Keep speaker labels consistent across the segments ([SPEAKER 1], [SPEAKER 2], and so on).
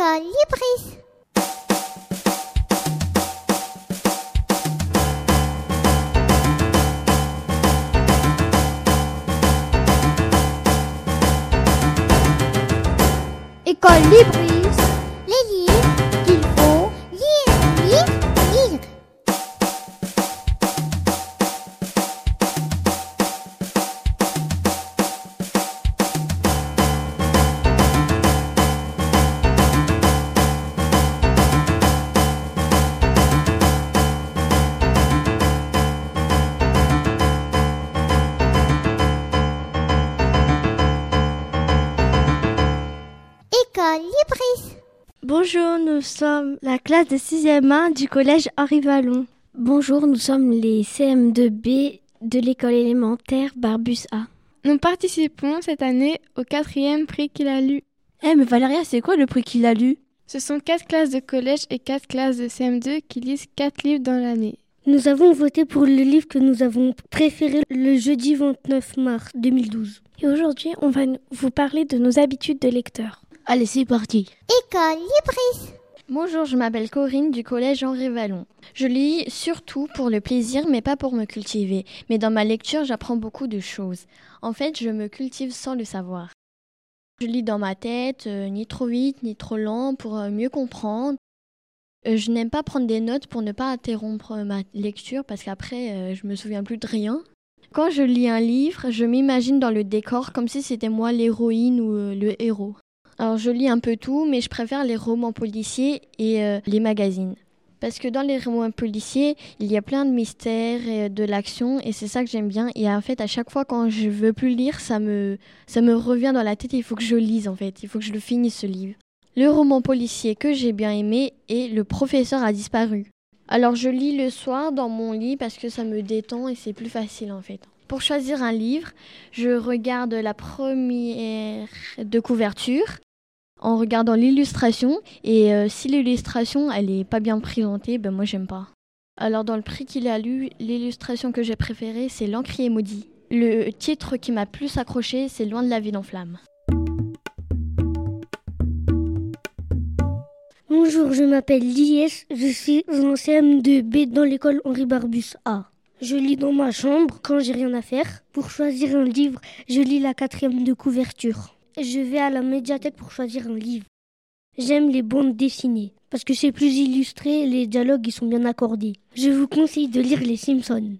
[SPEAKER 1] École Libris.
[SPEAKER 2] École Libris.
[SPEAKER 1] Les livres qu'il faut lire, lire, Libris.
[SPEAKER 2] Bonjour, nous sommes la classe de 6e 1 du collège Henri Vallon.
[SPEAKER 3] Bonjour, nous sommes les CM2B de l'école élémentaire Barbus A.
[SPEAKER 4] Nous participons cette année au quatrième prix qu'il a lu.
[SPEAKER 2] Eh mais Valéria, c'est quoi le prix qu'il a lu?
[SPEAKER 4] Ce sont quatre classes de collège et quatre classes de CM2 qui lisent quatre livres dans l'année.
[SPEAKER 5] Nous avons voté pour le livre que nous avons préféré le jeudi 29 mars 2012.
[SPEAKER 6] Et aujourd'hui, on va vous parler de nos habitudes de lecteur.
[SPEAKER 2] Allez, c'est parti.
[SPEAKER 1] École Libris.
[SPEAKER 3] Bonjour, je m'appelle Corinne du collège Henri Vallon. Je lis surtout pour le plaisir, mais pas pour me cultiver. Mais dans ma lecture, j'apprends beaucoup de choses. En fait, je me cultive sans le savoir. Je lis dans ma tête, euh, ni trop vite, ni trop lent, pour euh, mieux comprendre. Euh, je n'aime pas prendre des notes pour ne pas interrompre ma lecture, parce qu'après, euh, je me souviens plus de rien. Quand je lis un livre, je m'imagine dans le décor comme si c'était moi l'héroïne ou euh, le héros. Alors je lis un peu tout, mais je préfère les romans policiers et euh, les magazines. Parce que dans les romans policiers, il y a plein de mystères et de l'action, et c'est ça que j'aime bien. Et en fait, à chaque fois quand je veux plus lire, ça me, ça me revient dans la tête. Il faut que je lise en fait. Il faut que je le finisse ce livre. Le roman policier que j'ai bien aimé est Le professeur a disparu. Alors je lis le soir dans mon lit parce que ça me détend et c'est plus facile en fait. Pour choisir un livre, je regarde la première de couverture en regardant l'illustration et euh, si l'illustration elle est pas bien présentée, ben moi j'aime pas. Alors dans le prix qu'il a lu, l'illustration que j'ai préférée c'est L'encrier maudit. Le titre qui m'a plus accroché c'est Loin de la ville en flammes.
[SPEAKER 5] Bonjour, je m'appelle Lies, je suis en CM2B dans l'école Henri Barbus A. Je lis dans ma chambre quand j'ai rien à faire. Pour choisir un livre, je lis la quatrième de couverture. Je vais à la médiathèque pour choisir un livre. J'aime les bandes dessinées parce que c'est plus illustré et les dialogues ils sont bien accordés. Je vous conseille de lire Les Simpsons.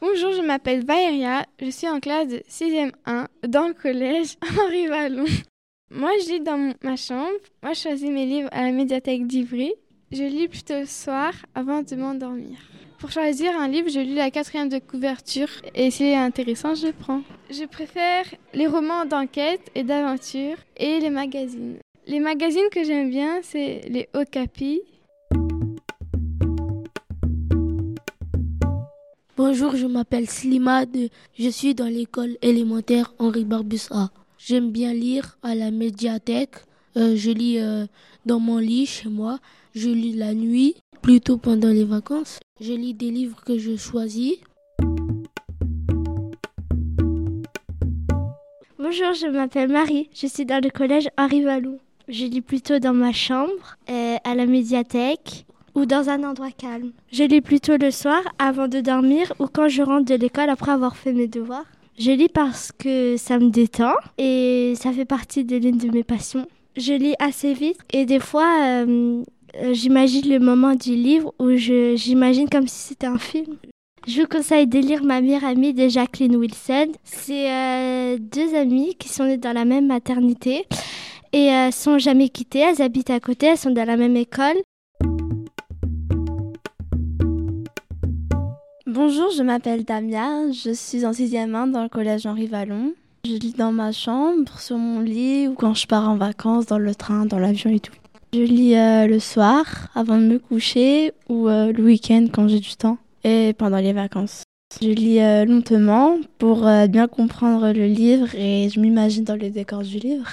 [SPEAKER 4] Bonjour, je m'appelle Valéria, je suis en classe de 6e 1 dans le collège Henri Vallon. Moi, je lis dans ma chambre. Moi, je choisis mes livres à la médiathèque d'Ivry. Je lis plutôt le soir avant de m'endormir. Pour choisir un livre, je lis la quatrième de couverture et si c'est intéressant, je le prends. Je préfère les romans d'enquête et d'aventure et les magazines. Les magazines que j'aime bien, c'est les Okapi,
[SPEAKER 7] Bonjour, je m'appelle Slimad, je suis dans l'école élémentaire Henri Barbus A. J'aime bien lire à la médiathèque, Euh, je lis euh, dans mon lit chez moi, je lis la nuit, plutôt pendant les vacances. Je lis des livres que je choisis.
[SPEAKER 2] Bonjour, je m'appelle Marie, je suis dans le collège Henri Vallon. Je lis plutôt dans ma chambre, euh, à la médiathèque ou dans un endroit calme. Je lis plutôt le soir avant de dormir ou quand je rentre de l'école après avoir fait mes devoirs. Je lis parce que ça me détend et ça fait partie de l'une de mes passions. Je lis assez vite et des fois euh, euh, j'imagine le moment du livre où j'imagine comme si c'était un film. Je vous conseille de lire Ma meilleure amie de Jacqueline Wilson. C'est euh, deux amies qui sont nées dans la même maternité et euh, sont jamais quittées. Elles habitent à côté, elles sont dans la même école.
[SPEAKER 8] Bonjour, je m'appelle Damia, je suis en sixième 1 dans le collège Henri Vallon. Je lis dans ma chambre, sur mon lit ou quand je pars en vacances, dans le train, dans l'avion et tout. Je lis euh, le soir avant de me coucher ou euh, le week-end quand j'ai du temps et pendant les vacances. Je lis euh, lentement pour bien comprendre le livre et je m'imagine dans le décor du livre.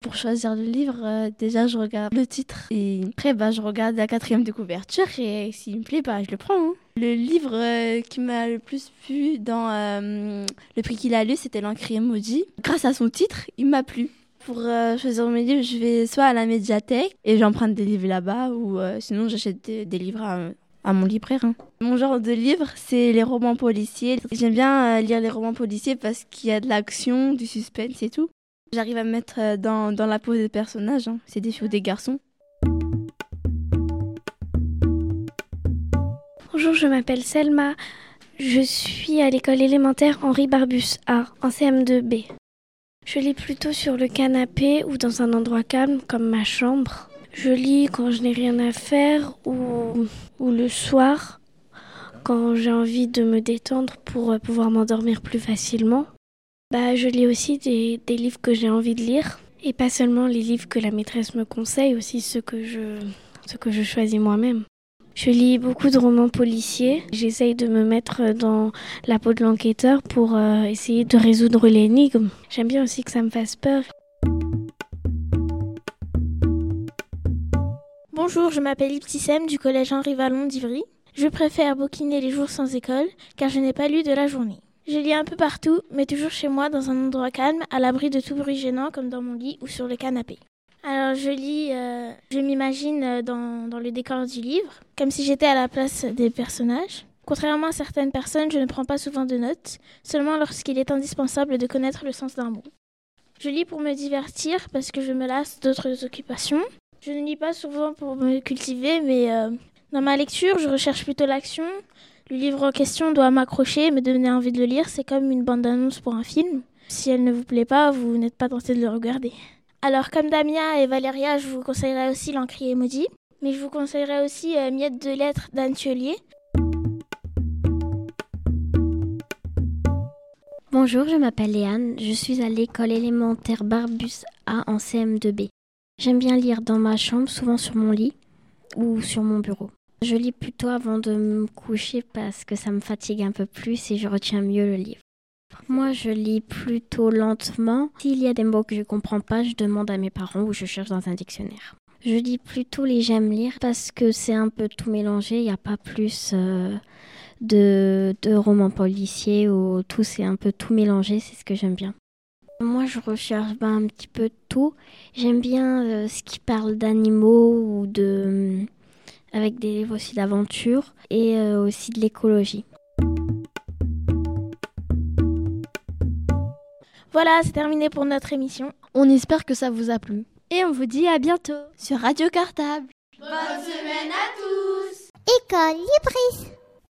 [SPEAKER 8] Pour choisir le livre, euh, déjà je regarde le titre et après bah, je regarde la quatrième de couverture et s'il me plaît, bah, je le prends. hein. Le livre euh, qui m'a le plus plu dans euh, le prix qu'il a lu, c'était l'encre emoji. Grâce à son titre, il m'a plu. Pour choisir mes livres, je vais soit à la médiathèque et j'emprunte des livres là-bas ou sinon j'achète des, livres à, mon libraire. Hein. Mon genre de livre, c'est les romans policiers. J'aime bien lire les romans policiers parce qu'il y a de l'action, du suspense et tout. J'arrive à me mettre dans, dans la peau des personnages. Hein. C'est des filles ou des garçons.
[SPEAKER 6] Bonjour, je m'appelle Selma. Je suis à l'école élémentaire Henri Barbus A, en CM2B. Je lis plutôt sur le canapé ou dans un endroit calme comme ma chambre. Je lis quand je n'ai rien à faire ou, ou le soir quand j'ai envie de me détendre pour pouvoir m'endormir plus facilement. Bah, je lis aussi des, livres que j'ai envie de lire et pas seulement les livres que la maîtresse me conseille, aussi ceux que je, ceux que je choisis moi-même. Je lis beaucoup de romans policiers. J'essaye de me mettre dans la peau de l'enquêteur pour euh, essayer de résoudre l'énigme. J'aime bien aussi que ça me fasse peur.
[SPEAKER 9] Bonjour, je m'appelle Iptissem du collège Henri Vallon d'Ivry. Je préfère bouquiner les jours sans école car je n'ai pas lu de la journée. Je lis un peu partout, mais toujours chez moi dans un endroit calme, à l'abri de tout bruit gênant comme dans mon lit ou sur le canapé. Alors je lis, euh, je m'imagine euh, dans, dans le décor du livre, comme si j'étais à la place des personnages. Contrairement à certaines personnes, je ne prends pas souvent de notes, seulement lorsqu'il est indispensable de connaître le sens d'un mot. Je lis pour me divertir parce que je me lasse d'autres occupations. Je ne lis pas souvent pour me cultiver, mais euh, dans ma lecture, je recherche plutôt l'action. Le livre en question doit m'accrocher, me donner envie de le lire. C'est comme une bande-annonce pour un film. Si elle ne vous plaît pas, vous n'êtes pas tenté de le regarder. Alors, comme Damien et Valéria, je vous conseillerais aussi l'encrier maudit, mais je vous conseillerais aussi euh, Miette de lettres d'Anne.
[SPEAKER 10] Bonjour, je m'appelle Léane, je suis à l'école élémentaire Barbus A en CM2B. J'aime bien lire dans ma chambre, souvent sur mon lit ou sur mon bureau. Je lis plutôt avant de me coucher parce que ça me fatigue un peu plus et je retiens mieux le livre. Moi, je lis plutôt lentement. S'il y a des mots que je comprends pas, je demande à mes parents ou je cherche dans un dictionnaire. Je lis plutôt les j'aime lire parce que c'est un peu tout mélangé. Il n'y a pas plus euh, de, romans policiers ou tout, c'est un peu tout mélangé. C'est ce que j'aime bien. Moi, je recherche ben, un petit peu tout. J'aime bien euh, ce qui parle d'animaux ou de. Avec des livres aussi d'aventure et euh, aussi de l'écologie.
[SPEAKER 9] Voilà, c'est terminé pour notre émission.
[SPEAKER 3] On espère que ça vous a plu.
[SPEAKER 2] Et on vous dit à bientôt
[SPEAKER 3] sur Radio Cartable.
[SPEAKER 11] Bonne semaine à tous
[SPEAKER 1] École Libris